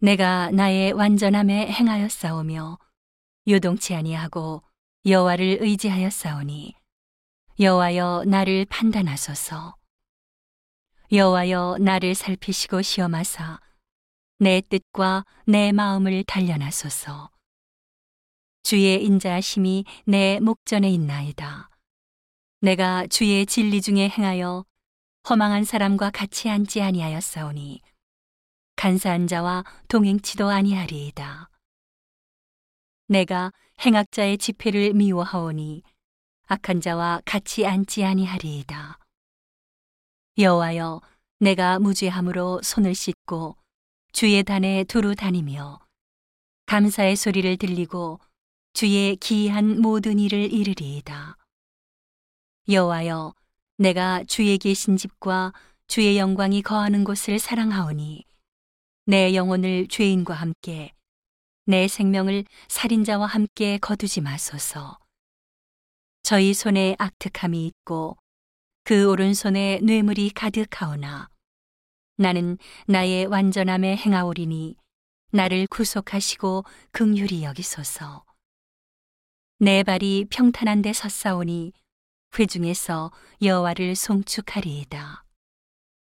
내가 나의 완전함에 행하였사오며 요동치 아니하고 여호와를 의지하였사오니 여호와여 나를 판단하소서. 여호와여 나를 살피시고 시험하사 내 뜻과 내 마음을 단련하소서. 주의 인자하심이 내 목전에 있나이다. 내가 주의 진리 중에 행하여 허망한 사람과 같이 앉지 아니하였사오니 간사한 자와 동행치도 아니하리이다. 내가 행악자의 집회를 미워하오니 악한 자와 같이 앉지 아니하리이다. 여호와여, 내가 무죄함으로 손을 씻고 주의 단에 두루 다니며 감사의 소리를 들리고 주의 기이한 모든 일을 이르리이다. 여호와여, 내가 주의 계신 집과 주의 영광이 거하는 곳을 사랑하오니 내 영혼을 죄인과 함께 내 생명을 살인자와 함께 거두지 마소서. 저희 손에 악특함이 있고 그 오른손에 뇌물이 가득하오나 나는 나의 완전함에 행하오리니 나를 구속하시고 긍휼히 여기소서. 내 발이 평탄한 데 섰사오니 회중에서 여호와를 송축하리이다.